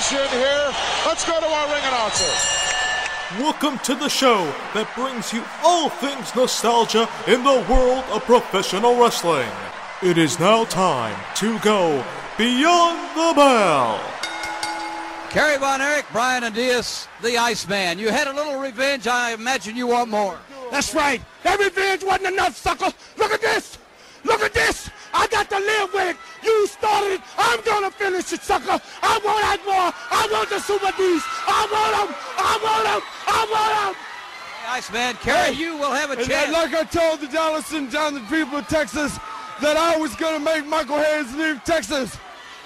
sensation here. Let's go to our ring announcer. Welcome to the show that brings you all things nostalgia in the world of professional wrestling. It is now time to go beyond the bell. Kerry Von Erich, Brian Adias, the Iceman. You had a little revenge. I imagine you want more. That's right. That revenge wasn't enough, sucker. Look at this. Look at this. I got to live with it. You started it. I'm going to finish it, sucker. I want that more. I want the Super D's. I want them. I want them. I want them. Iceman, Kerry, Hey, you will have a And chance. like I told the Dallas and John, the people of Texas, that I was going to make Michael Hayes leave Texas.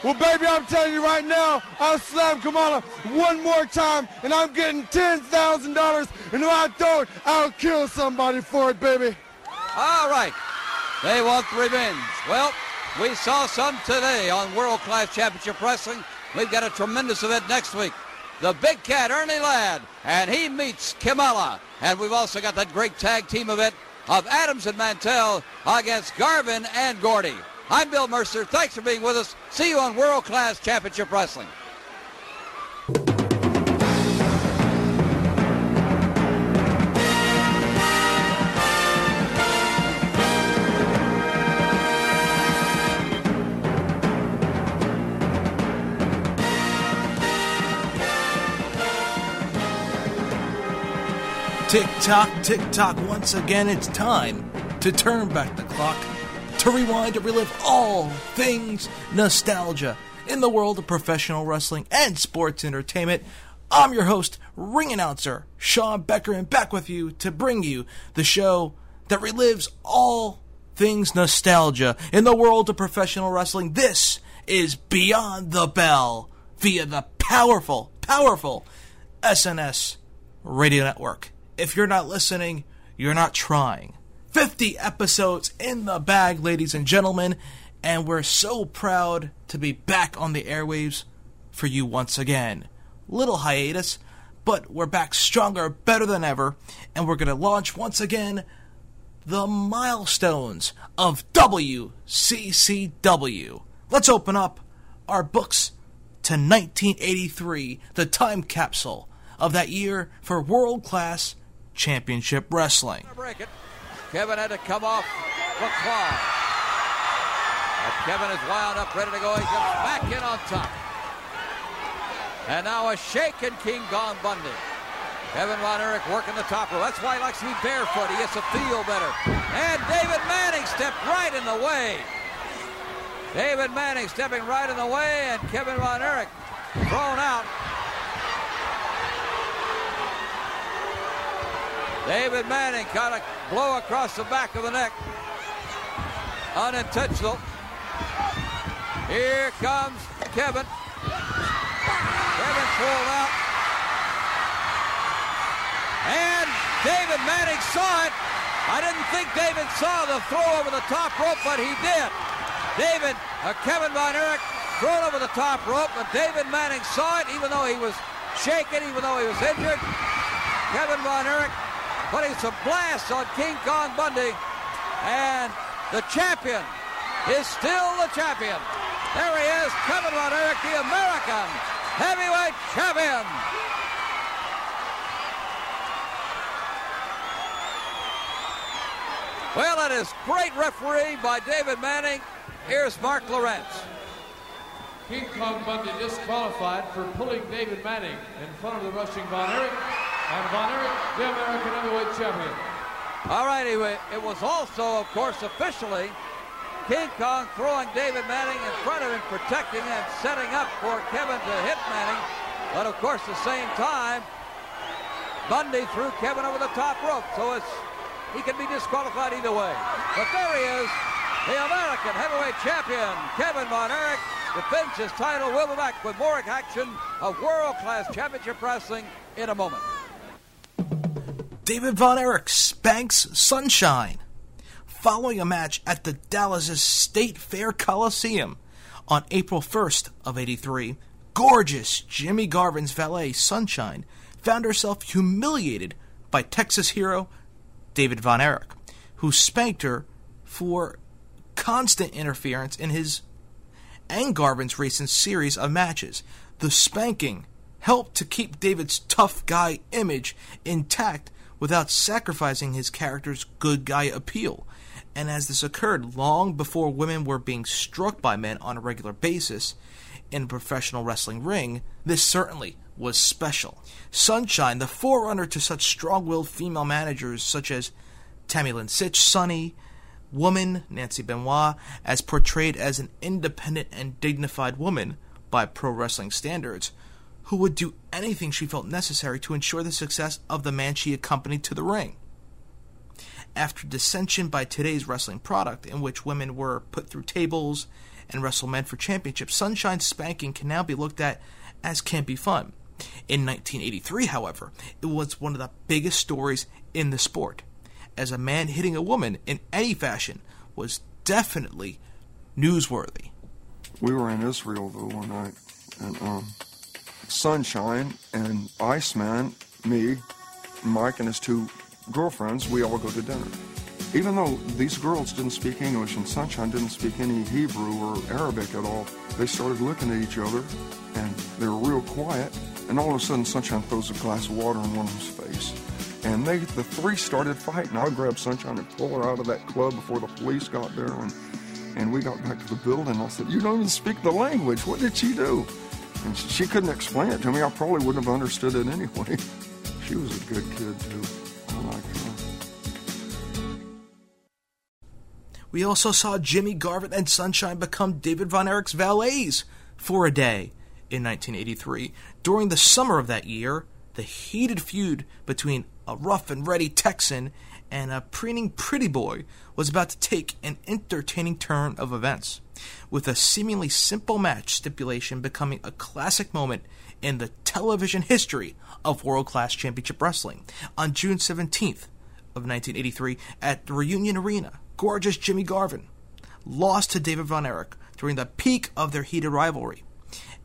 Well, baby, I'm telling you right now, I'll slam Kamala one more time, and I'm getting $10,000. And if I don't, I'll kill somebody for it, baby. All right. They want revenge. Well, we saw some today on World Class Championship Wrestling. We've got a tremendous event next week. The Big Cat, Ernie Ladd, and he meets Kamala. And we've also got that great tag team event of Adams and Mantell against Garvin and Gordy. I'm Bill Mercer. Thanks for being with us. See you on World Class Championship Wrestling. Tick tock, tick tock, once again it's time to turn back the clock, to rewind to relive all things nostalgia in the world of professional wrestling and sports entertainment. I'm your host, ring announcer Sean Becker, and back with you to bring you the show that relives all things nostalgia in the world of professional wrestling. This is Beyond the Bell via the powerful, powerful SNS Radio Network. If you're not listening, you're not trying. 50 episodes in the bag, ladies and gentlemen, and we're so proud to be back on the airwaves for you once again. Little hiatus, but we're back stronger, better than ever, and we're going to launch once again the milestones of WCCW. Let's open up our books to 1983, the time capsule of that year for world class championship wrestling. Kevin had to come off the claw. Kevin is wound up, ready to go. He comes back in on top. And now a shaken King Kong Bundy. Kevin Von Erich working the top row. That's why he likes to be barefoot. He gets to feel better. And David Manning stepped right in the way. David Manning stepping right in the way, and Kevin Von Erich thrown out. David Manning got a blow across the back of the neck. Unintentional. Here comes Kevin. Kevin thrown out. And David Manning saw it. I didn't think David saw the throw over the top rope, but he did. David, uh, Kevin Von Erich thrown over the top rope, but David Manning saw it even though he was shaken, even though he was injured. Kevin Von Erich putting some blasts on King Kong Bundy. And the champion is still the champion. There he is, Kevin Von Erich, the American heavyweight champion. Well, that is great referee by David Manning. Here's Marc Lowrance. King Kong Bundy disqualified for pulling David Manning in front of the rushing Von Erich, and Von Erich, the American heavyweight champion. All right, anyway, it was also, of course, officially King Kong throwing David Manning in front of him, protecting and setting up for Kevin to hit Manning. But of course, the same time, Bundy threw Kevin over the top rope, so it's he can be disqualified either way. But there he is, the American heavyweight champion, Kevin Von Erich, defends his title. We'll be back with more action of world-class championship wrestling in a moment. David Von Erich spanks Sunshine following a match at the Dallas State Fair Coliseum on April 1st of 83. Gorgeous Jimmy Garvin's valet Sunshine found herself humiliated by Texas hero David Von Erich, who spanked her for constant interference in his and Garvin's recent series of matches. The spanking helped to keep David's tough guy image intact without sacrificing his character's good guy appeal. And as this occurred long before women were being struck by men on a regular basis in a professional wrestling ring, this certainly was special. Sunshine, the forerunner to such strong willed female managers such as Tammy Lynn Sytch, Sunny, Woman, Nancy Benoit, as portrayed as an independent and dignified woman by pro wrestling standards, who would do anything she felt necessary to ensure the success of the man she accompanied to the ring. After dissension by today's wrestling product, in which women were put through tables and wrestle men for championships, Sunshine spanking can now be looked at as campy fun. In 1983, however, it was one of the biggest stories in the sport, as a man hitting a woman in any fashion was definitely newsworthy. We were in Israel though one night, and um, Sunshine and Iceman, me, Mike, and his two girlfriends, we all go to dinner. Even though these girls didn't speak English and Sunshine didn't speak any Hebrew or Arabic at all, they started looking at each other and they were real quiet. And all of a sudden, Sunshine throws a glass of water in one of them's face. And they, the three started fighting. I grabbed Sunshine and pulled her out of that club before the police got there. And, and we got back to the building. I said, You don't even speak the language. What did she do? And she couldn't explain it to me. I probably wouldn't have understood it anyway. She was a good kid, too. I like her. We also saw Jimmy Garvin and Sunshine become David Von Erich's valets for a day in 1983. During the summer of that year, the heated feud between a rough and ready Texan and a preening pretty boy was about to take an entertaining turn of events, with a seemingly simple match stipulation becoming a classic moment in the television history of world class championship wrestling. On June 17th of 1983 at the Reunion Arena, gorgeous Jimmy Garvin lost to David Von Erich during the peak of their heated rivalry.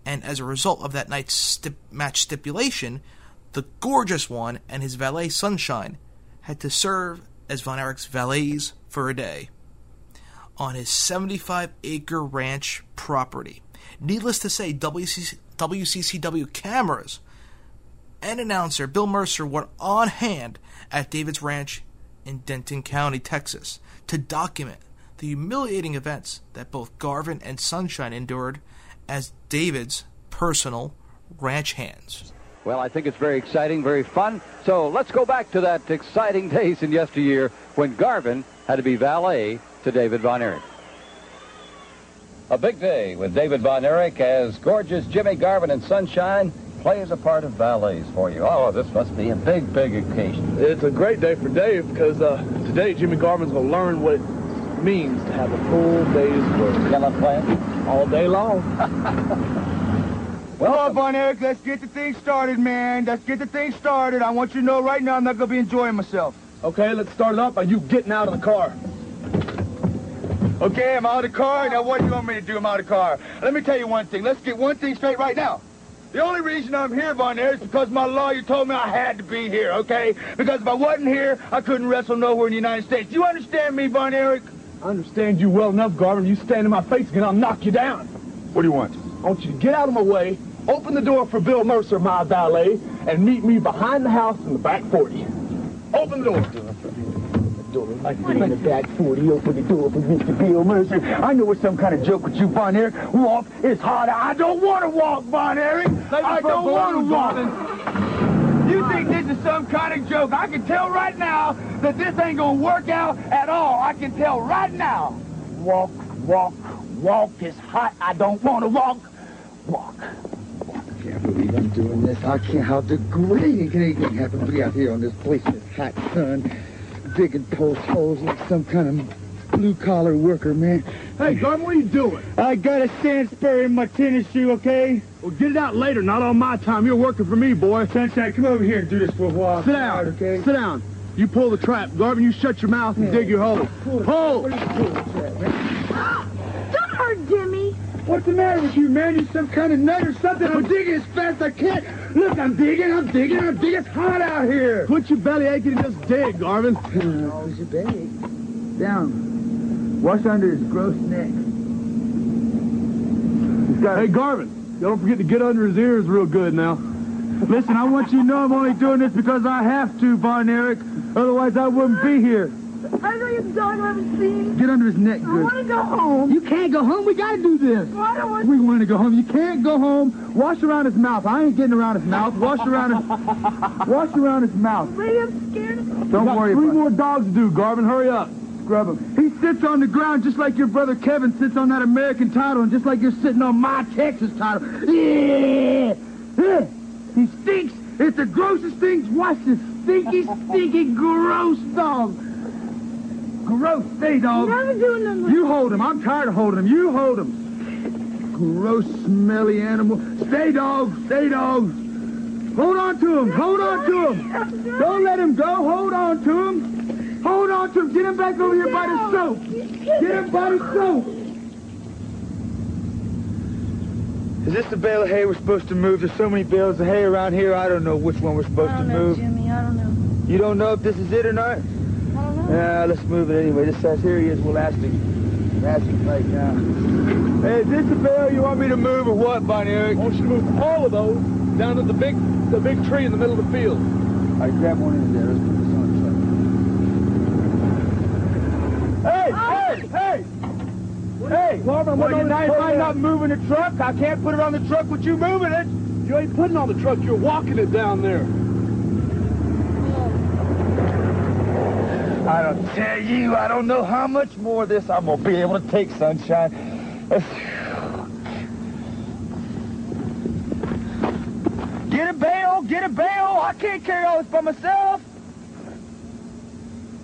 And as a result of that night's match stipulation, the gorgeous one and his valet Sunshine had to serve as Von Erich's valets for a day on his 75 acre ranch property. Needless to say, WCC- WCCW cameras and announcer Bill Mercer were on hand at David's ranch in Denton County, Texas, to document the humiliating events that both Garvin and Sunshine endured as David's personal ranch hands. Well, I think it's very exciting, very fun. So let's go back to that exciting days in yesteryear when Garvin had to be valet to David Von Erich. A big day with David Von Erich as gorgeous Jimmy Garvin and Sunshine plays a part of valets for you. Oh, this must be a big, big occasion. It's a great day for Dave because uh, today Jimmy Garvin's going to learn what it means to have a full day's work. Got a plan? All day long. Come on, Von Erich, let's get the thing started, man. Let's get the thing started. I want you to know right now I'm not going to be enjoying myself. Okay, let's start it up by you getting out of the car. Okay, I'm out of the car. Now, what do you want me to do? I'm out of the car. Let me tell you one thing. Let's get one thing straight right now. The only reason I'm here, Von Erich, is because my lawyer told me I had to be here, okay? Because if I wasn't here, I couldn't wrestle nowhere in the United States. Do you understand me, Von Erich? I understand you well enough, Garvin. You stand in my face again, I'll knock you down. What do you want? I want you to get out of my way, open the door for Bill Mercer, my valet, and meet me behind the house in the back 40. Open the door. In the back 40, open the door for Mr. Bill Mercer. I know it's some kind of joke with you, Von Erich. Walk is harder. I don't want to walk, Von Erich. I don't want to walk. You think this is some kind of joke? I can tell right now that this ain't gonna work out at all. I can tell right now. Walk, walk, walk is hot. I don't want to walk. Walk. I can't believe I'm doing this. I can't. How degrading can anything happen to be out here on this place in this hot sun, digging post holes like some kind of blue-collar worker, man. Hey, Garvin, what are you doing? I got a sand spur in my tennis shoe, okay? Well, get it out later, not on my time. You're working for me, boy. Sunshine, come over here and do this for a while. Sit down. okay? Sit down. You pull the trap. Garvin, you shut your mouth and dig your hole. Pull. What are you doing, man? Don't hurt Jimmy. What's the matter with you, man? You some kind of nut or something? I'm digging as fast as I can. Look, I'm digging, I'm digging, I'm digging. It's hot out here. Quit your belly aching and just dig, Garvin. Who's your belly? Down. Wash under his gross neck. Hey, Garvin, don't forget to get under his ears real good now. Listen, I want you to know I'm only doing this because I have to, Von Erich. Otherwise, I wouldn't be here. I know you don't have a seat. Get under his neck, I want to go home. You can't go home. We got to do this. I don't want We want to go home. You can't go home. Wash around his mouth. I ain't getting around his mouth. Wash around his, wash around his mouth. Maybe I'm scared. Don't worry three more dogs to do, Garvin. Hurry up. Scrub him. He sits on the ground just like your brother Kevin sits on that American title and just like you're sitting on my Texas title. Yeah! Yeah! He stinks. It's the grossest thing. Watch this stinky, stinky, gross dog. Gross. Stay, dog. Never doing nothing. You hold him. I'm tired of holding him. You hold him. Gross, smelly animal. Stay, dog. Stay, dog. Hold on to him. Hold on to him. Don't let him go. Hold on to him. Hold on to him. Get him back over here by the soap. Get him by the soap. Is this the bale of hay we're supposed to move? There's so many bales of hay around here. I don't know which one we're supposed I to don't know, move. Jimmy. I don't know. You don't know if this is it or not? I don't know. Yeah, let's move it anyway. This says here he is. We'll ask him. Ask him right now. Hey, is this the bale you want me to move or what, Von Erich? I want you to move all of those down to the big, the big tree in the middle of the field. All right, grab one in there. Let's put this on the truck. Hey, hey, hey! Hey, Marvin, what what are you you putting mind not moving the truck? I can't put it on the truck with you moving it. You ain't putting on the truck, you're walking it down there. I don't tell you, I don't know how much more of this I'm gonna be able to take, sunshine. Get a bale, get a bale. I can't carry all this by myself.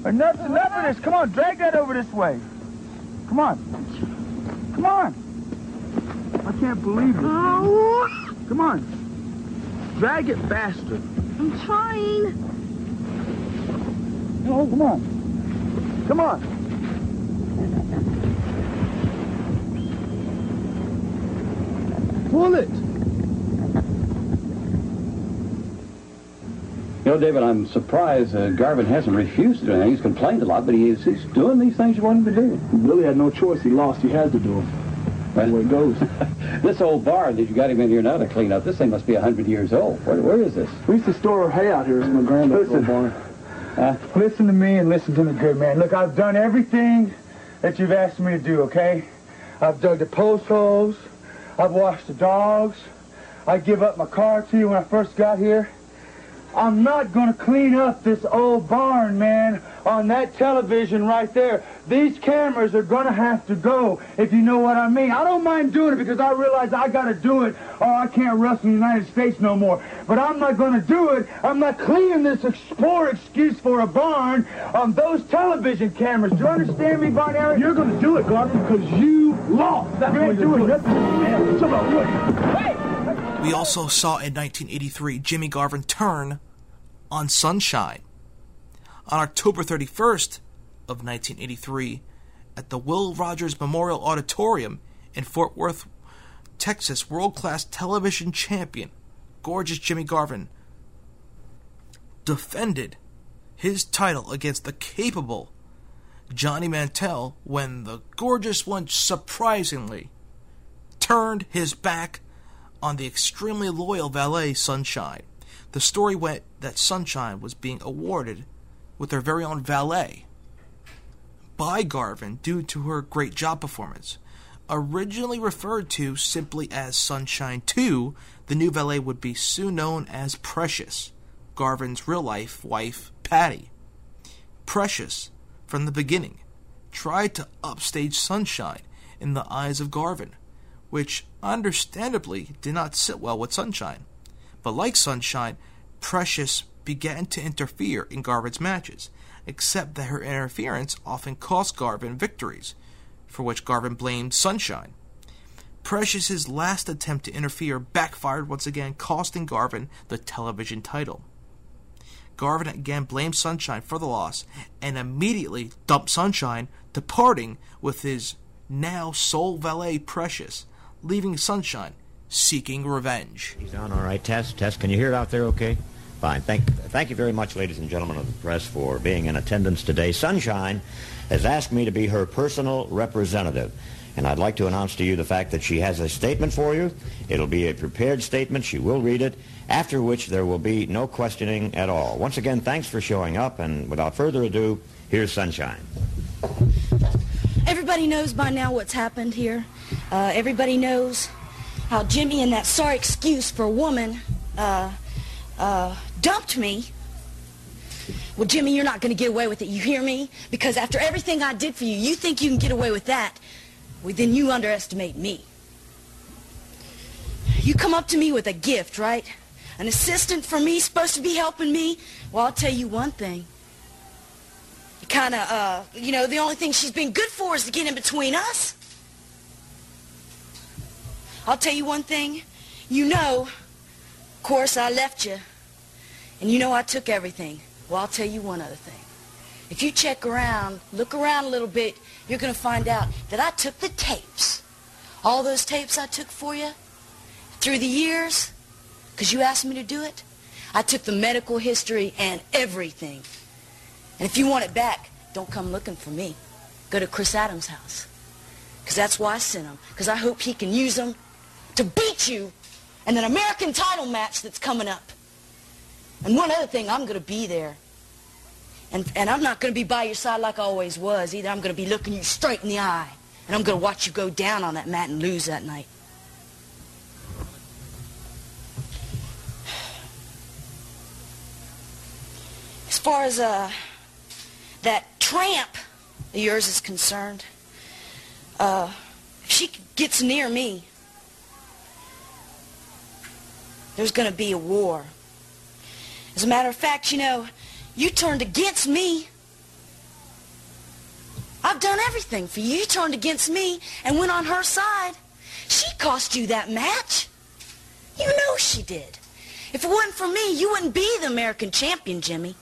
Enough's enough of this. Come on, drag that over this way. Come on. Come on. I can't believe this. Oh, Come on. Drag it faster. I'm trying. Oh, come on. Come on. Pull it. You know, David, I'm surprised uh, Garvin hasn't refused to do anything. He's complained a lot, but he's, he's doing these things you want him to do. Really had no choice. He lost. He had to do them. That's the way it goes. This old barn that you got him in here now to clean up, this thing must be 100 years old. Where, where is this? We used to store our hay out here. It's my granddad's Listen. little barn. listen to me and listen to me good, man. Look, I've done everything that you've asked me to do, okay? I've dug the post holes. I've washed the dogs. I give up my car to you when I first got here. I'm not going to clean up this old barn, man, on that television right there. These cameras are going to have to go, if you know what I mean. I don't mind doing it because I realize I got to do it or I can't wrestle in the United States no more. But I'm not going to do it. I'm not cleaning this ex- poor excuse for a barn on those television cameras. Do you understand me, Von Erich? You're going to do it, Garvin, because you lost. That's you ain't doing nothing, man. Come on, what? Hey! We also saw in 1983 Jimmy Garvin turn on Sunshine. On October 31st of 1983, at the Will Rogers Memorial Auditorium in Fort Worth, Texas, world-class television champion, gorgeous Jimmy Garvin, defended his title against the capable Johnny Mantell when the gorgeous one surprisingly turned his back on the extremely loyal valet Sunshine. The story went that Sunshine was being awarded with her very own valet by Garvin due to her great job performance. Originally referred to simply as Sunshine 2, the new valet would be soon known as Precious, Garvin's real life wife, Patty. Precious, from the beginning, tried to upstage Sunshine in the eyes of Garvin, which understandably did not sit well with Sunshine. But like Sunshine, Precious began to interfere in Garvin's matches, except that her interference often cost Garvin victories, for which Garvin blamed Sunshine. Precious's last attempt to interfere backfired once again, costing Garvin the television title. Garvin again blamed Sunshine for the loss and immediately dumped Sunshine, departing with his now sole valet Precious, leaving Sunshine seeking revenge. He's on all right. Tess, test. Can you hear it out there okay? Fine. Thank, thank you very much, ladies and gentlemen of the press, for being in attendance today. Sunshine has asked me to be her personal representative. And I'd like to announce to you the fact that she has a statement for you. It'll be a prepared statement. She will read it, after which there will be no questioning at all. Once again, thanks for showing up, and without further ado, here's Sunshine. Everybody knows by now what's happened here. Uh, everybody knows how Jimmy and that sorry excuse for a woman uh, uh, dumped me. Well, Jimmy, you're not going to get away with it. You hear me? Because after everything I did for you, you think you can get away with that. Well, then you underestimate me. You come up to me with a gift, right? An assistant for me, supposed to be helping me. Well, I'll tell you one thing. Kind of, uh, you know, the only thing she's been good for is to get in between us. I'll tell you one thing. You know, of course, I left you. And you know I took everything. Well, I'll tell you one other thing. If you check around, look around a little bit, you're going to find out that I took the tapes. All those tapes I took for you through the years, because you asked me to do it, I took the medical history and everything. And if you want it back, don't come looking for me. Go to Chris Adams' house. Because that's why I sent him. Because I hope he can use them to beat you in an American title match that's coming up. And one other thing, I'm going to be there. And, and I'm not going to be by your side like I always was either. I'm going to be looking you straight in the eye. And I'm going to watch you go down on that mat and lose that night. As far as uh, that tramp of yours is concerned, uh, if she gets near me, there's going to be a war. As a matter of fact, you know, you turned against me. I've done everything for you. You turned against me and went on her side. She cost you that match. You know she did. If it wasn't for me, you wouldn't be the American champion, Jimmy.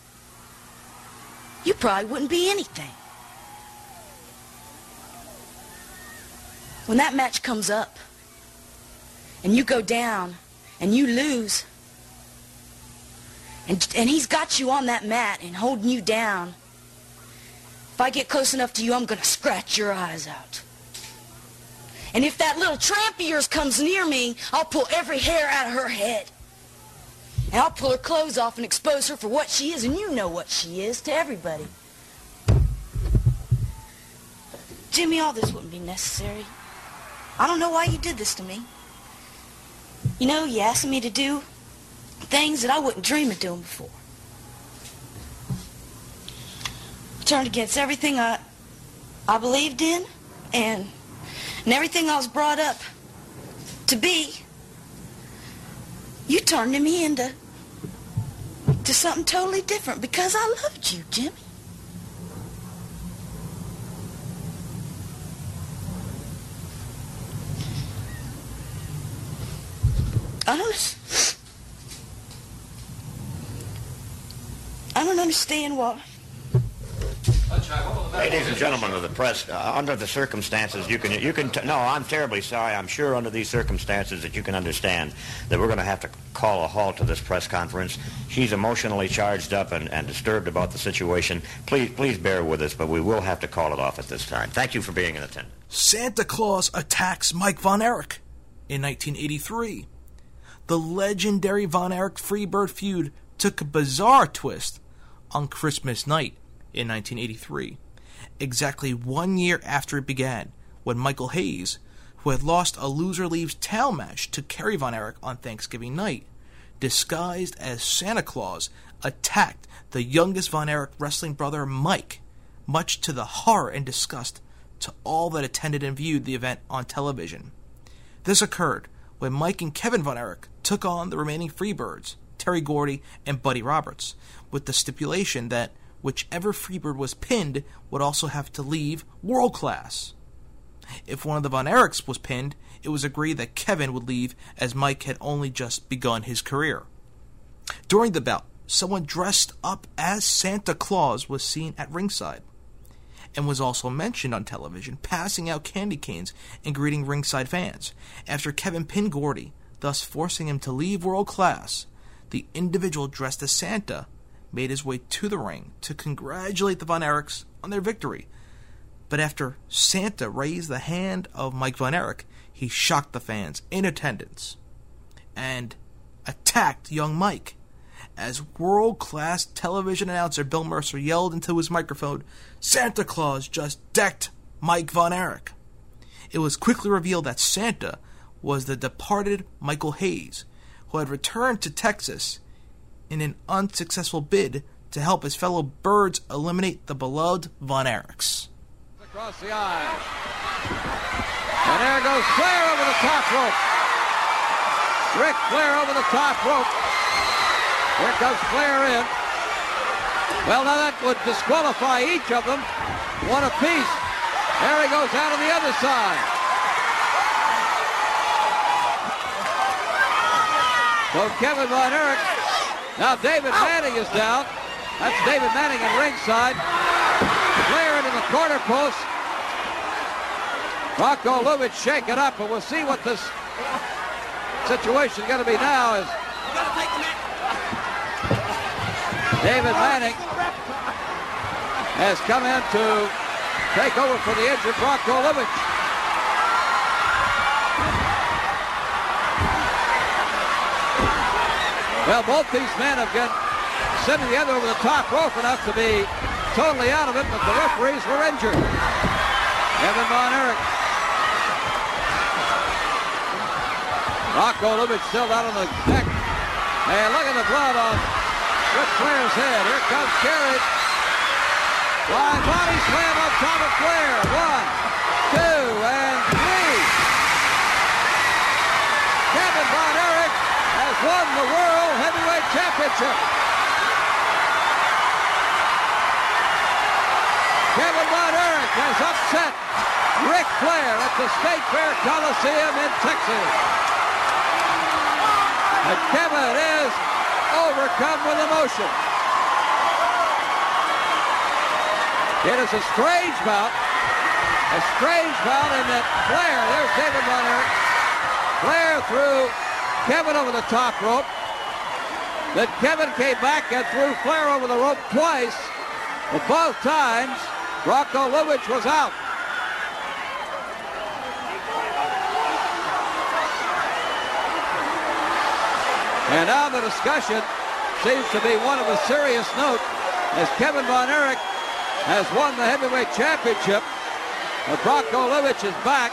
You probably wouldn't be anything. When that match comes up and you go down and you lose, and, and he's got you on that mat and holding you down. If I get close enough to you, I'm going to scratch your eyes out. And if that little tramp of yours comes near me, I'll pull every hair out of her head. And I'll pull her clothes off and expose her for what she is, and you know what she is to everybody. Jimmy, all this wouldn't be necessary. I don't know why you did this to me. You know, you asked me to do things that I wouldn't dream of doing before. I turned against everything I, I believed in and, and everything I was brought up to be. You turned me into to something totally different because I loved you, Jimmy. I don't, I don't understand why. Ladies and gentlemen of the press, uh, under the circumstances, you can, you can, t- no, I'm terribly sorry. I'm sure under these circumstances that you can understand that we're going to have to call a halt to this press conference. She's emotionally charged up and, and disturbed about the situation. Please, please bear with us, but we will have to call it off at this time. Thank you for being in attendance. Santa Claus attacks Mike Von Erich in 1983. The legendary Von Erich Freebird feud took a bizarre twist on Christmas night in 1983, exactly one year after it began, when Michael Hayes, who had lost a loser leaves tail match to Kerry Von Erich on Thanksgiving night, disguised as Santa Claus, attacked the youngest Von Erich wrestling brother Mike, much to the horror and disgust to all that attended and viewed the event on television. This occurred when Mike and Kevin Von Erich took on the remaining Freebirds, Terry Gordy and Buddy Roberts, with the stipulation that whichever Freebird was pinned would also have to leave world class. If one of the Von Erichs was pinned, it was agreed that Kevin would leave as Mike had only just begun his career. During the bout, someone dressed up as Santa Claus was seen at ringside and was also mentioned on television, passing out candy canes and greeting ringside fans. After Kevin pinned Gordy, thus forcing him to leave world class, the individual dressed as Santa made his way to the ring to congratulate the Von Erichs on their victory. But after Santa raised the hand of Mike Von Erich, he shocked the fans in attendance and attacked young Mike. As world class television announcer Bill Mercer yelled into his microphone, Santa Claus just decked Mike Von Erich. It was quickly revealed that Santa was the departed Michael Hayes, who had returned to Texas in an unsuccessful bid to help his fellow birds eliminate the beloved Von Erichs. Across the aisle. And there goes Flair over the top rope. Ric Flair over the top rope. Here comes Flair in. Well, now that would disqualify each of them. One apiece. There he goes out on the other side. So Kevin Von Erich. Now David Manning is down. That's David Manning in ringside. Flair into the corner post. Bronko Lubich shaking up, and we'll see what this situation is going to be now. Is David Manning has come in to take over for the injured Bronko Lubich. Well, both these men have been sending the other over the top rope enough to be totally out of it, but the referees were injured. Kevin Von Erich. Bronko Lubich still down on the deck. And look at the blood on Ric Flair's head. Here comes Kerry. Flying body slam on top of Flair. One, two, and three. Kevin Von Erich has won the World Heavyweight Championship. Kevin Von Erich has upset Ric Flair at the State Fair Coliseum in Texas. And Kevin is overcome with emotion. It is a strange bout. A strange bout in that Flair, there's David Von Erich. Flair threw Kevin over the top rope. Then Kevin came back and threw Flair over the rope twice. But both times, Bronko Lubich was out. And now the discussion seems to be one of a serious note as Kevin Von Erich has won the heavyweight championship. But Bronko Lubich is back.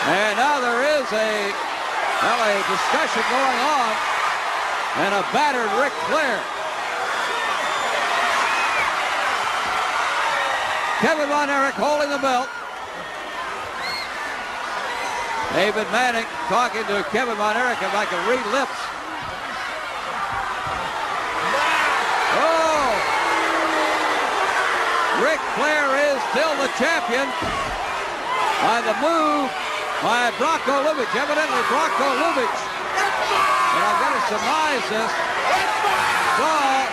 And now there is a, well, a discussion going on and a battered Ric Flair. Kevin Von Erich holding the belt. David Manning talking to Kevin Von Erich if I can read lips. Oh! Ric Flair is still the champion by the move by Bronko Lubich. Evidently Bronko Lubich. And I've got to surmise this. Saw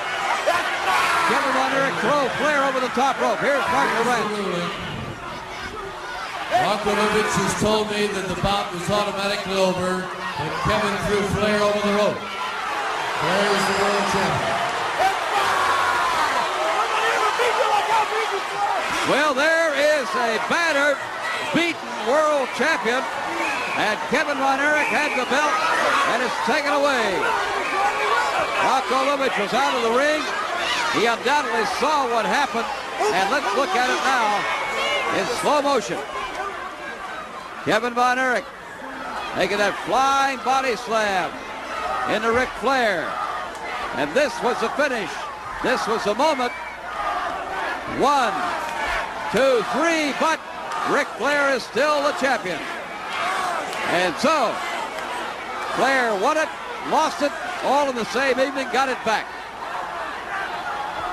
Kevin Von Erich throw Flair over the top rope. Here's Marc Lowrance. Bronko Lubich has told me that the bout was automatically over and Kevin threw Flair over the rope. Flair is the world champion. Well, there is a battered, beaten world champion, and Kevin Von Erich had the belt, and it's taken away. Bronko Lubich was out of the ring. He undoubtedly saw what happened, and let's look at it now in slow motion. Kevin Von Erich making that flying body slam into Ric Flair. And this was the finish. This was the moment. One, two, three, but Ric Flair is still the champion. And so, Flair won it, lost it, all in the same evening, got it back.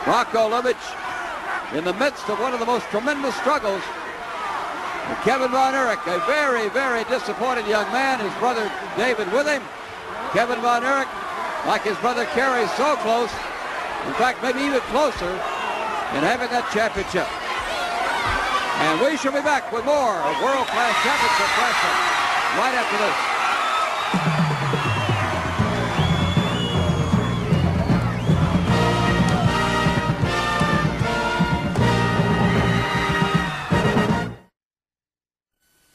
Bronko Lubich in the midst of one of the most tremendous struggles. Kevin Von Erich, a very, very disappointed young man, his brother David with him. Kevin Von Erich, like his brother Kerry, so close, in fact, maybe even closer in having that championship. And we shall be back with more of World Class Championship Wrestling right after this.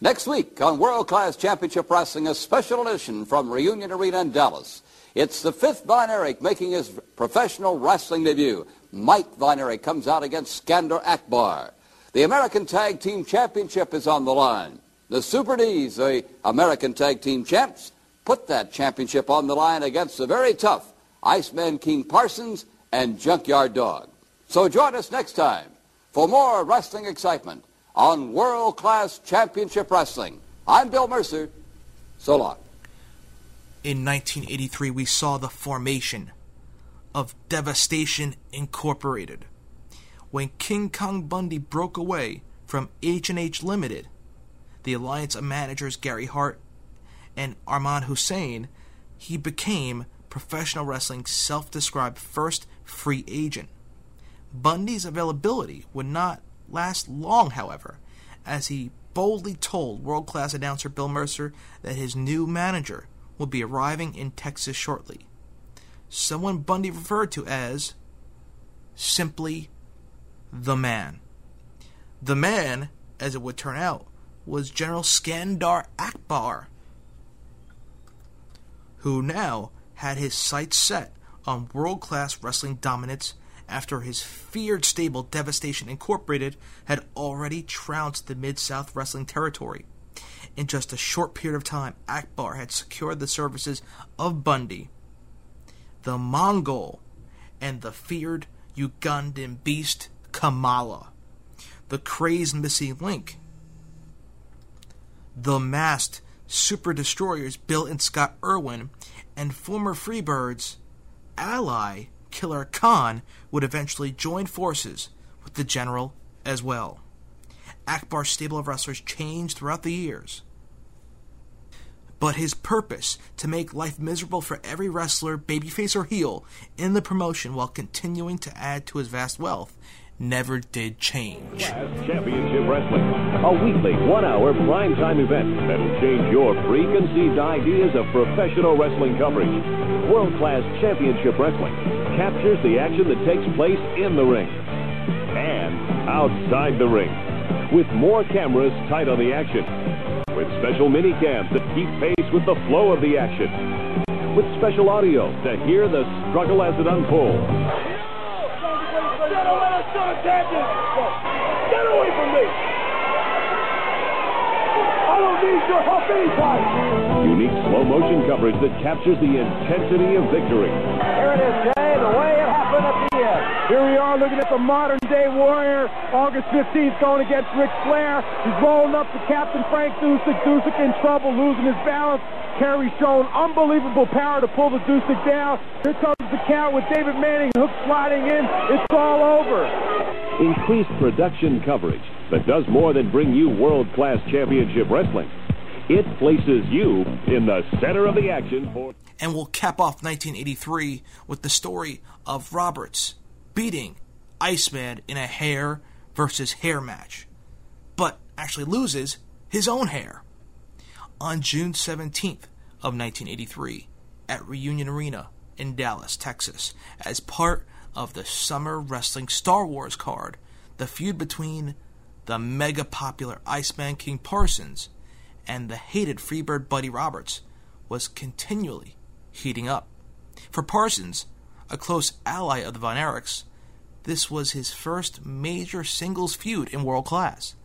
Next week on World Class Championship Wrestling, a special edition from Reunion Arena in Dallas. It's the fifth Von Erich making his professional wrestling debut. Mike Von Erich comes out against Skandor Akbar. The American Tag Team Championship is on the line. The Super D's, the American Tag Team Champs, put that championship on the line against the very tough Iceman King Parsons and Junkyard Dog. So join us next time for more wrestling excitement on World Class Championship Wrestling. I'm Bill Mercer. So long. In 1983, we saw the formation of Devastation Incorporated. When King Kong Bundy broke away from H&H Limited, the alliance of managers Gary Hart and Arman Hussein, he became professional wrestling's self-described first free agent. Bundy's availability would not last long, however, as he boldly told world-class announcer Bill Mercer that his new manager would be arriving in Texas shortly. Someone Bundy referred to as simply the man. The man, as it would turn out, was General Skandor Akbar, who now had his sights set on world class wrestling dominance after his feared stable Devastation Incorporated had already trounced the Mid South wrestling territory. In just a short period of time, Akbar had secured the services of Bundy, the Mongol, and the feared Ugandan beast Kamala, the crazed Missing Link, the masked super destroyers Bill and Scott Irwin, and former Freebirds ally Killer Khan would eventually join forces with the general as well. Akbar's stable of wrestlers changed throughout the years. But his purpose to make life miserable for every wrestler, babyface or heel, in the promotion while continuing to add to his vast wealth never did change. Championship Wrestling, a weekly one-hour primetime event that'll change your preconceived ideas of professional wrestling coverage. World-class Championship Wrestling captures the action that takes place in the ring and outside the ring, with more cameras tight on the action, with special mini cams that keep pace with the flow of the action, with special audio to hear the struggle as it unfolds. Get away from me! I don't need your help anytime! Unique slow motion coverage that captures the intensity of victory. Here it is, Jay, the way it happened at the end. Here we are looking at the modern day warrior. August 15th going against Ric Flair. He's rolling up to Captain Frank Dusek. Dusek in trouble, losing his balance. Kerry showing unbelievable power to pull the Dusek down. Here comes the count with David Manning hook sliding in. It's all over. Increased production coverage that does more than bring you world-class championship wrestling. It places you in the center of the action for... And we'll cap off 1983 with the story of Roberts beating Iceman in a hair versus hair match, but actually loses his own hair. On June 17th of 1983, at Reunion Arena in Dallas, Texas, as part of the Summer Wrestling Star Wars card, the feud between the mega popular Iceman King Parsons and the hated Freebird Buddy Roberts was continually heating up. For Parsons, a close ally of the Von Erichs, this was his first major singles feud in world class.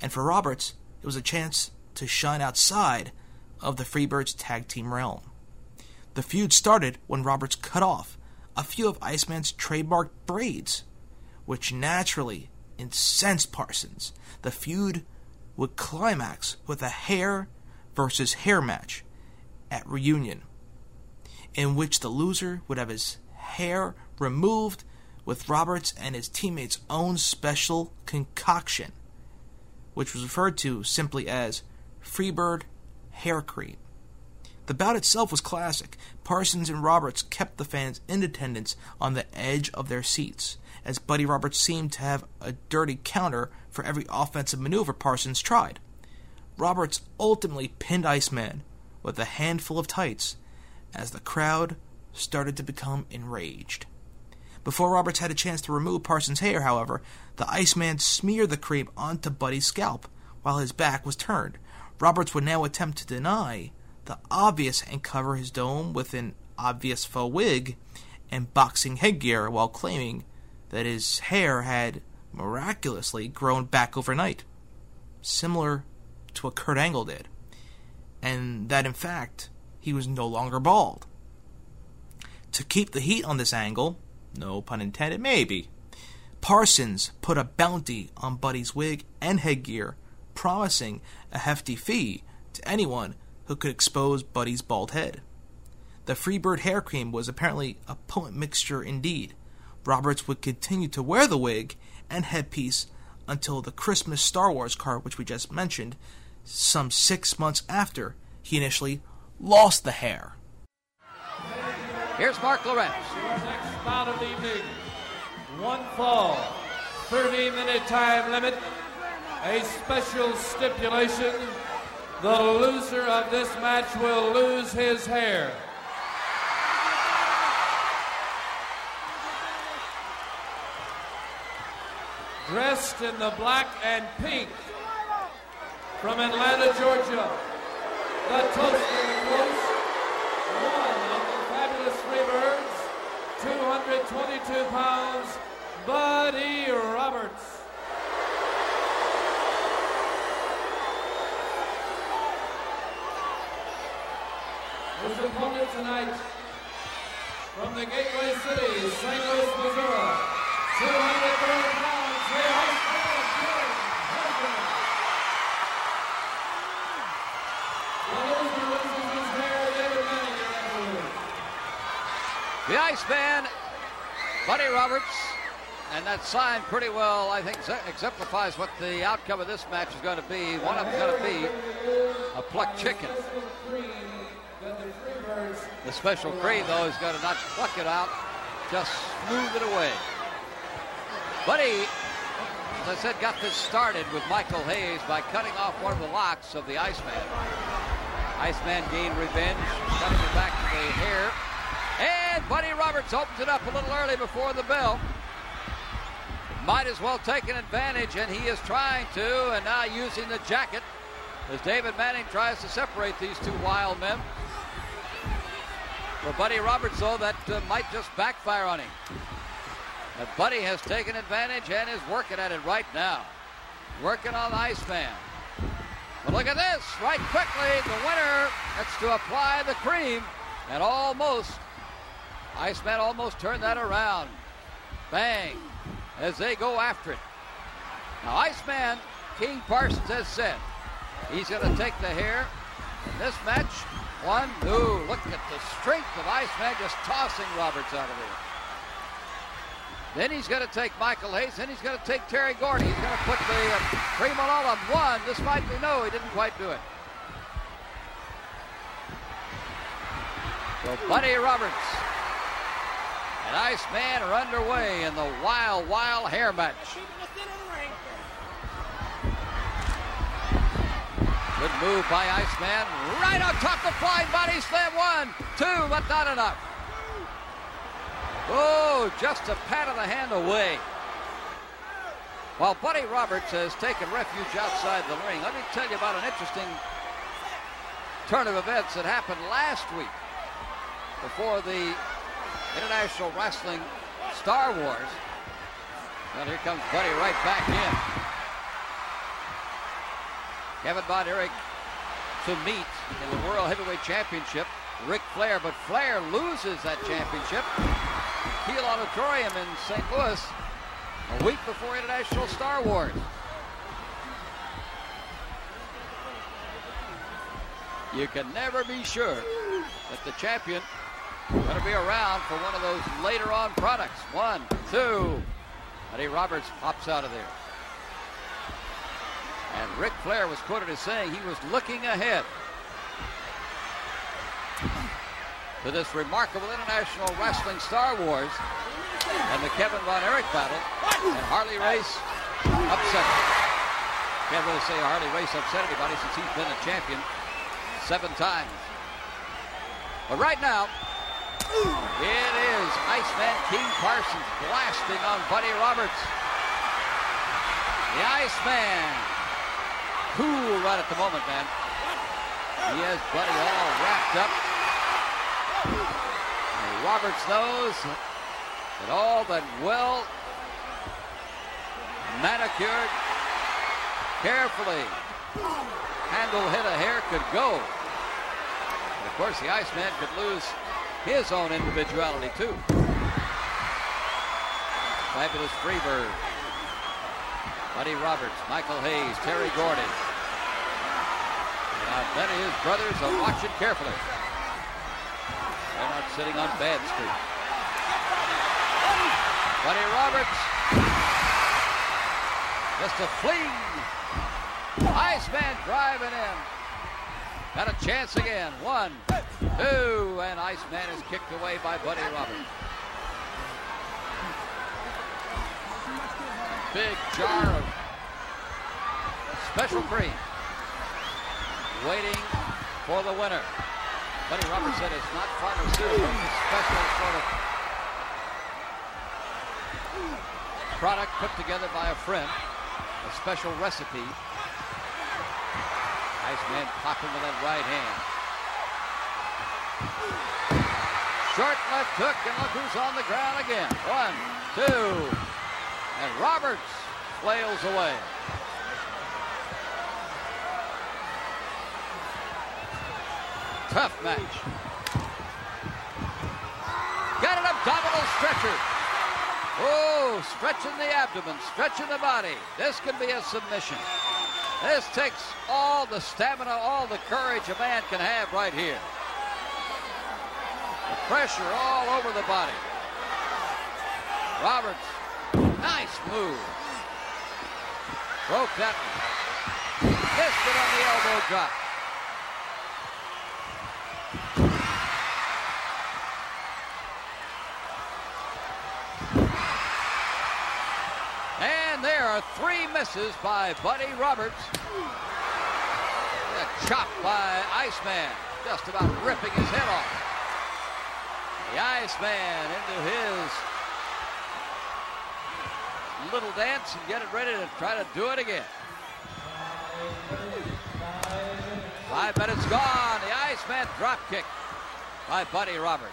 And for Roberts, it was a chance to shine outside of the Freebirds tag team realm. The feud started when Roberts cut off a few of Iceman's trademark braids, which naturally incensed Parsons. The feud would climax with a hair versus hair match at Reunion, in which the loser would have his hair removed with Roberts and his teammates' own special concoction, which was referred to simply as Freebird Hair Cream. The bout itself was classic. Parsons and Roberts kept the fans in attendance on the edge of their seats, as Buddy Roberts seemed to have a dirty counter for every offensive maneuver Parsons tried. Roberts ultimately pinned Iceman with a handful of tights as the crowd started to become enraged. Before Roberts had a chance to remove Parsons' hair, however, the Iceman smeared the cream onto Buddy's scalp while his back was turned. Roberts would now attempt to deny the obvious and cover his dome with an obvious faux wig and boxing headgear while claiming that his hair had miraculously grown back overnight, similar to what Kurt Angle did, and that in fact he was no longer bald. To keep the heat on this angle, no pun intended, maybe, Parsons put a bounty on Buddy's wig and headgear, promising a hefty fee to anyone who could expose Buddy's bald head. The Freebird hair cream was apparently a potent mixture indeed. Roberts would continue to wear the wig and headpiece until the Christmas Star Wars card, which we just mentioned, some six months after he initially lost the hair. Here's Marc Lowrance. Next bout of the evening. One fall. 30 minute time limit. A special stipulation. The loser of this match will lose his hair. Dressed in the black and pink from Atlanta, Georgia. The toast of the coast. One of the fabulous Freebirds. 222 pounds. Buddy Roberts. His opponent tonight from the Gateway City, St. Louis, Missouri, 230 pounds, the Iceman, Jim Hager. The loser loses his hair, David Manning, your referee. The Iceman, Buddy Roberts, and that sign pretty well, I think, exemplifies what the outcome of this match is going to be. One of them's going to be a plucked chicken. The special cream, though, is going to not pluck it out, just smooth it away. Buddy, as I said, got this started with Michael Hayes by cutting off one of the locks of the Iceman. Iceman gained revenge, cutting it back to the hair. And Buddy Roberts opens it up a little early before the bell. Might as well take an advantage, and he is trying to, and now using the jacket as David Manning tries to separate these two wild men. For Buddy Roberts, though, that uh, might just backfire on him. But Buddy has taken advantage and is working at it right now. Working on the ice Iceman. But look at this, right quickly, the winner gets to apply the cream, and almost, Iceman almost turned that around. Bang, as they go after it. Now, Iceman, King Parsons has said, he's going to take the hair in this match. One, two, look at the strength of Iceman just tossing Roberts out of there. Then he's going to take Michael Hayes. Then he's going to take Terry Gordy. He's going to put the uh, on all them. One. This might be no. He didn't quite do it. So Buddy Roberts and Iceman are underway in the wild, wild hair match. Good move by Iceman. Right on top of flying body slam. One, two, but not enough. Oh, just a pat of the hand away. While Buddy Roberts has taken refuge outside the ring, let me tell you about an interesting turn of events that happened last week before the International Wrestling Star Wars. Well, here comes Buddy right back in. Kevin Von Erich to meet in the World Heavyweight Championship Ric Flair, but Flair loses that championship. Kiel Auditorium in St. Louis a week before International Star Wars. You can never be sure that the champion going to be around for one of those later on products. One, two. Eddie Roberts pops out of there. And Ric Flair was quoted as saying he was looking ahead to this remarkable International Wrestling Star Wars and the Kevin Von Erich battle and Harley Race upset. Can't really say Harley Race upset anybody since he's been a champion seven times. But right now, it is Iceman King Parsons blasting on Buddy Roberts. The Iceman. Cool right at the moment, man. He has Buddy all wrapped up. And Roberts knows that all that well manicured, carefully handled hit a hair could go. And of course, the Iceman could lose his own individuality too. Fabulous Freebird. Buddy Roberts, Michael Hayes, Terry Gordy. Now, of his brothers are watching carefully. They're not sitting on bad street. Buddy Roberts. Just a fling. Iceman driving in. Got a chance again. One, two, and Iceman is kicked away by Buddy Roberts. Big jar of special cream waiting for the winner. Buddy Roberts said it's not pharmaceutical, it's special sort of product put together by a friend, a special recipe. Iceman popping with that right hand. Short left hook, and look who's on the ground again. One, two, and Roberts flails away. Tough match. Got an abdominal stretcher. Oh, stretching the abdomen, stretching the body. This could be a submission. This takes all the stamina, all the courage a man can have right here. Pressure all over the body. Roberts, nice move. Broke that one. Missed it on the elbow drop. And there are three misses by Buddy Roberts. A chop by Iceman, just about ripping his head off. The Iceman into his little dance and get it ready to try to do it again. Five minutes gone. The Iceman drop kick by Buddy Roberts.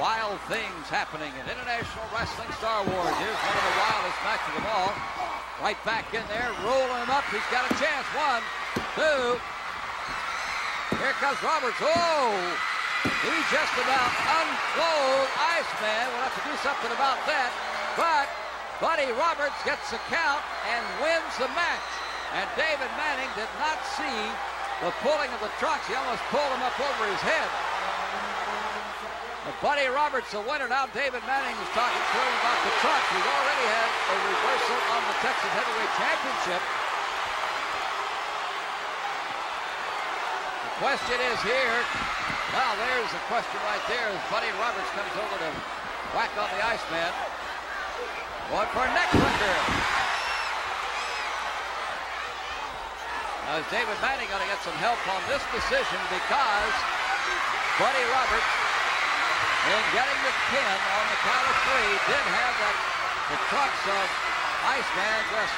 Wild things happening in International Wrestling Star Wars. Here's one of the wildest matches of all. Right back in there, rolling him up. He's got a chance. One, two. Here comes Roberts. Oh! He just about unclothed Iceman. We'll have to do something about that. But Buddy Roberts gets the count and wins the match. And David Manning did not see the pulling of the trunks. He almost pulled him up over his head. But Buddy Roberts, the winner. Now David Manning is talking to him about the truck. We've already had a reversal on the Texas Heavyweight Championship. Question is here. Now there's the question right there as Buddy Roberts comes over to whack on the Iceman. One for neck. Now is David Manning going to get some help on this decision because Buddy Roberts in getting the pin on the count of three did have that the trucks of Iceman just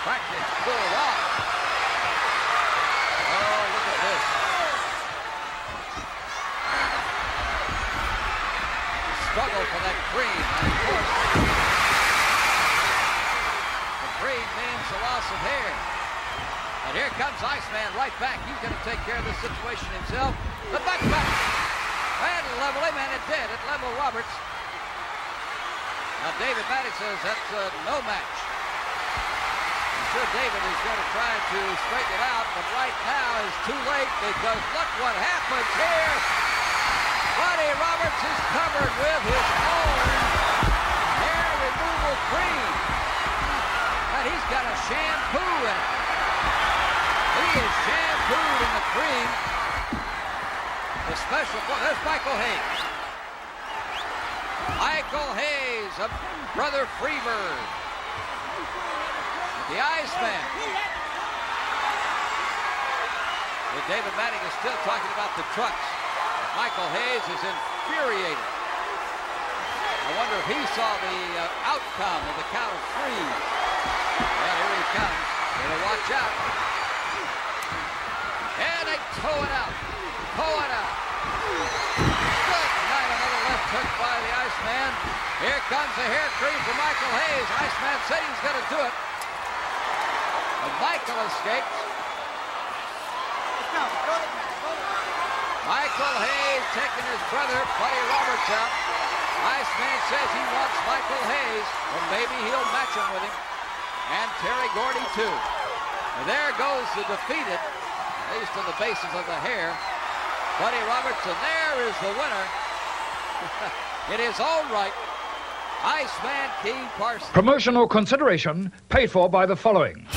practically pulled off. Oh, look at this. Struggle for that. And the cream means the loss of hair. And here comes Iceman right back. He's going to take care of this situation himself. The back back. And level him, and it did. It leveled Roberts. Now David Manning says that's uh, no match. I'm sure David is going to try to straighten it out, but right now is too late because look what happens here. Buddy Roberts is covered with his own hair removal cream. And he's got a shampoo in it. He is shampooed in the cream. The special, there's Michael Hayes. Michael Hayes, a brother Freebird. The Iceman. Well, David Manning is still talking about the trucks. Michael Hayes is infuriated. I wonder if he saw the uh, outcome of the count of three. Well, here he comes. Better watch out. Hoeing out. Hoeing out. Good night. Another left hook by the Iceman. Here comes the hair cream for Michael Hayes. Iceman said he's going to do it. But Michael escapes. Michael Hayes taking his brother, Buddy Roberts, out. Iceman says he wants Michael Hayes, or maybe he'll match him with him. And Terry Gordy, too. And there goes the defeated, at least on the basis of the hair, Buddy Roberts, and there is the winner. it is all right. Iceman King Parsons. Promotional consideration paid for by the following.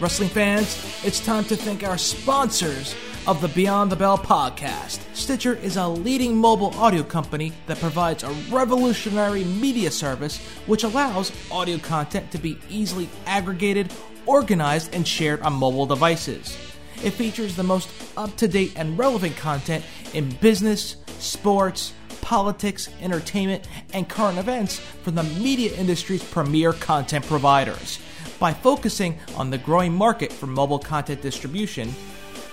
Wrestling fans, it's time to thank our sponsors of the Beyond the Bell podcast. Stitcher is a leading mobile audio company that provides a revolutionary media service which allows audio content to be easily aggregated, organized, and shared on mobile devices. It features the most up to date and relevant content in business, sports, politics, entertainment, and current events from the media industry's premier content providers. By focusing on the growing market for mobile content distribution,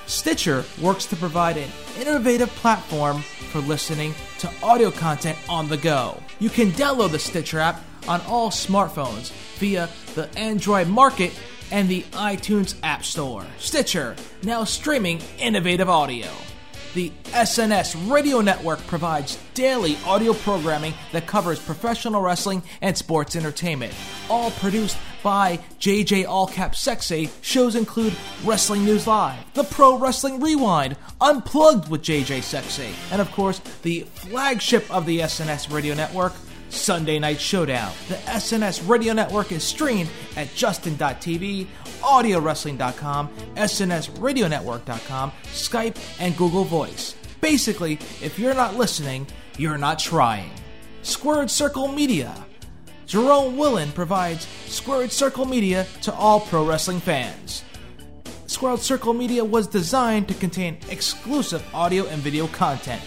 Stitcher works to provide an innovative platform for listening to audio content on the go. You can download the Stitcher app on all smartphones via the Android Market and the iTunes App Store. Stitcher, now streaming innovative audio. The SNS Radio Network provides daily audio programming that covers professional wrestling and sports entertainment, all produced by JJ All Allcap Sexy. Shows include Wrestling News Live, The Pro Wrestling Rewind, Unplugged with JJ Sexy, and of course, the flagship of the SNS Radio Network, Sunday Night Showdown. The SNS Radio Network is streamed at Justin.tv, AudioWrestling.com, SNSRadioNetwork.com, Skype, and Google Voice. Basically, if you're not listening, you're not trying. Squared Circle Media. Jerome Willen provides Squared Circle Media to all pro wrestling fans. Squared Circle Media was designed to contain exclusive audio and video content.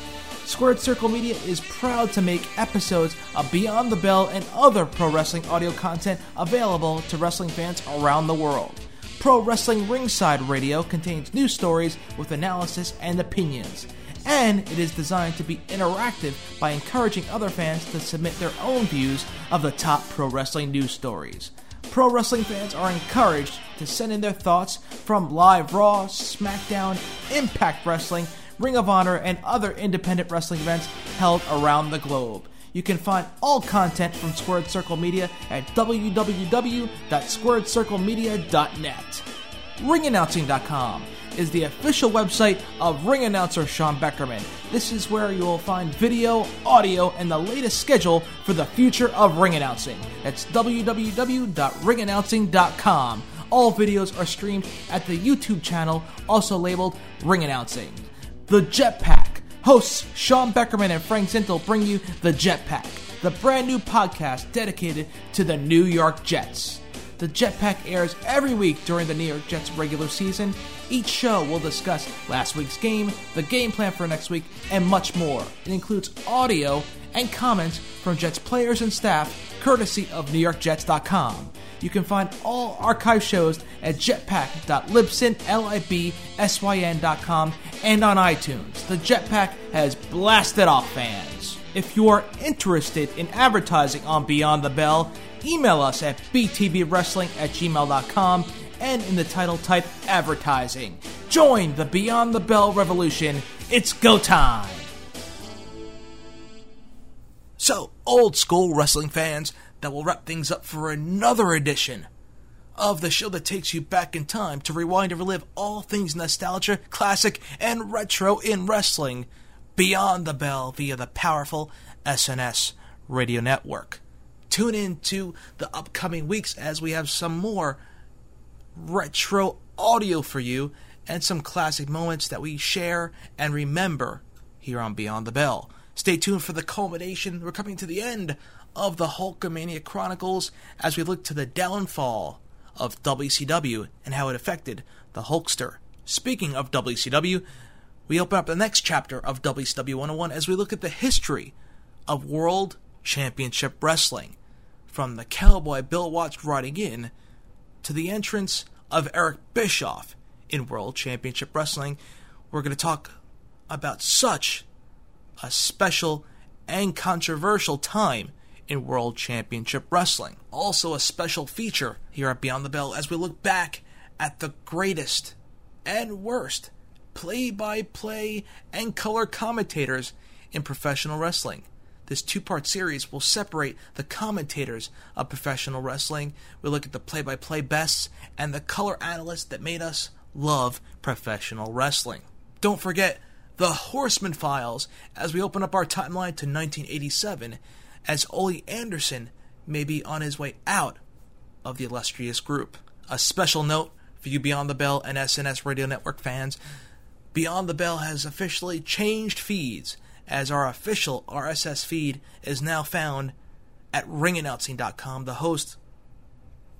Squared Circle Media is proud to make episodes of Beyond the Bell and other pro wrestling audio content available to wrestling fans around the world. Pro Wrestling Ringside Radio contains news stories with analysis and opinions. And it is designed to be interactive by encouraging other fans to submit their own views of the top pro wrestling news stories. Pro wrestling fans are encouraged to send in their thoughts from live Raw, SmackDown, Impact Wrestling, Ring of Honor, and other independent wrestling events held around the globe. You can find all content from Squared Circle Media at www.squaredcirclemedia.net. Ringannouncing.com is the official website of ring announcer Sean Beckerman. This is where you will find video, audio, and the latest schedule for the future of ring announcing. That's www.ringannouncing.com. All videos are streamed at the YouTube channel, also labeled Ring Announcing. The Jetpack. Hosts Sean Beckerman and Frank Zintel bring you The Jetpack, the brand new podcast dedicated to the New York Jets. The Jetpack airs every week during the New York Jets regular season. Each show will discuss last week's game, the game plan for next week, and much more. It includes audio and comments from Jets players and staff, courtesy of NewYorkJets.com. You can find all archive shows at jetpack.libsyn.com and on iTunes. The Jetpack has blasted off fans. If you are interested in advertising on Beyond the Bell, email us at btbwrestling at gmail.com and in the title type advertising. Join the Beyond the Bell revolution. It's go time! So, old school wrestling fans, that will wrap things up for another edition of the show that takes you back in time to rewind and relive all things nostalgia, classic, and retro in wrestling beyond the bell via the powerful SNS radio network. Tune in to the upcoming weeks as we have some more retro audio for you and some classic moments that we share and remember here on Beyond the Bell. Stay tuned for the culmination. We're coming to the end of the Hulkamania Chronicles as we look to the downfall of WCW and how it affected the Hulkster. Speaking of WCW, we open up the next chapter of WCW 101 as we look at the history of World Championship Wrestling. From the cowboy Bill Watts riding in to the entrance of Eric Bischoff in World Championship Wrestling, we're going to talk about such a special and controversial time in World Championship Wrestling. Also, a special feature here at Beyond the Bell as we look back at the greatest and worst play by play and color commentators in professional wrestling. This two part series will separate the commentators of professional wrestling. We look at the play by play bests and the color analysts that made us love professional wrestling. Don't forget the Horseman Files as we open up our timeline to 1987 as Ole Anderson may be on his way out of the illustrious group. A special note for you Beyond the Bell and SNS Radio Network fans Beyond the Bell has officially changed feeds as our official RSS feed is now found at ringannouncing.com, the host,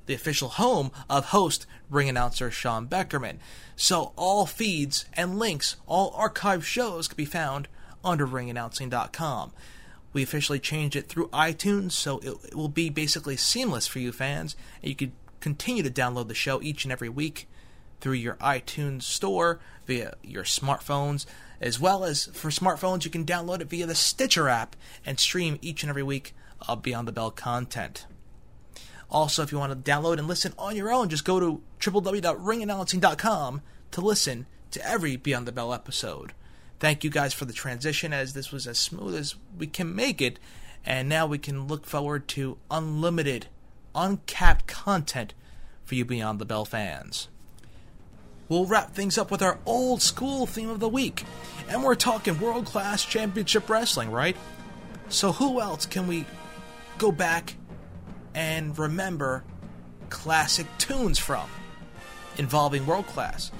the official home of host ring announcer Sean Beckerman. So all feeds and links, all archived shows can be found under ringannouncing.com. We officially changed it through iTunes, so it, it will be basically seamless for you fans, and you could continue to download the show each and every week through your iTunes store via your smartphones as well as for smartphones, you can download it via the Stitcher app and stream each and every week of Beyond the Bell content. Also, if you want to download and listen on your own, just go to www.ringannouncing.com to listen to every Beyond the Bell episode. Thank you guys for the transition, as this was as smooth as we can make it, and now we can look forward to unlimited, uncapped content for you Beyond the Bell fans we'll wrap things up with our old school theme of the week. And we're talking world class championship wrestling, right? So, who else can we go back and remember classic tunes from involving world class?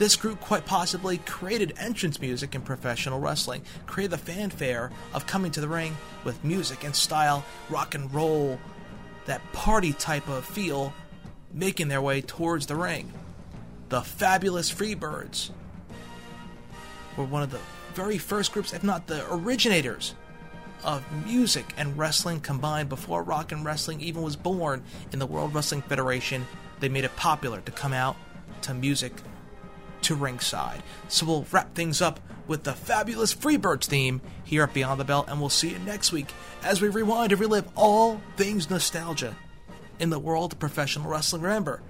This group quite possibly created entrance music in professional wrestling, created the fanfare of coming to the ring with music and style, rock and roll, that party type of feel, making their way towards the ring the Fabulous Freebirds were one of the very first groups, if not the originators, of music and wrestling combined before rock and wrestling even was born in the World Wrestling Federation. They made it popular to come out to music to ringside. So we'll wrap things up with the fabulous Freebirds theme here at Beyond the Bell, and we'll see you next week as we rewind and relive all things nostalgia in the world of professional wrestling. Remember,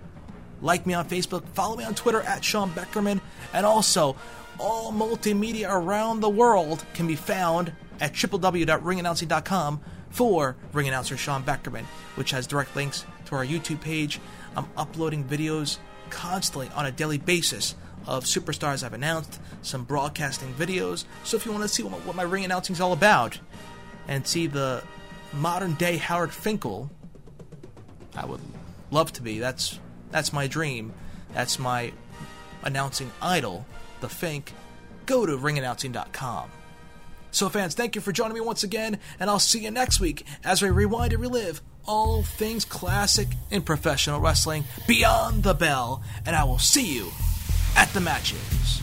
like me on Facebook, follow me on Twitter at Sean Beckerman, and also all multimedia around the world can be found at www.ringannouncing.com for ring announcer Sean Beckerman, which has direct links to our YouTube page. I'm uploading videos constantly on a daily basis of superstars I've announced, some broadcasting videos. So if you want to see what, my ring announcing is all about and see the modern day Howard Finkel, I would love to be. That's that's my dream. That's my announcing idol, the Fink. Go to ringannouncing.com. So, fans, thank you for joining me once again, and I'll see you next week as we rewind and relive all things classic in professional wrestling beyond the bell, and I will see you at the matches.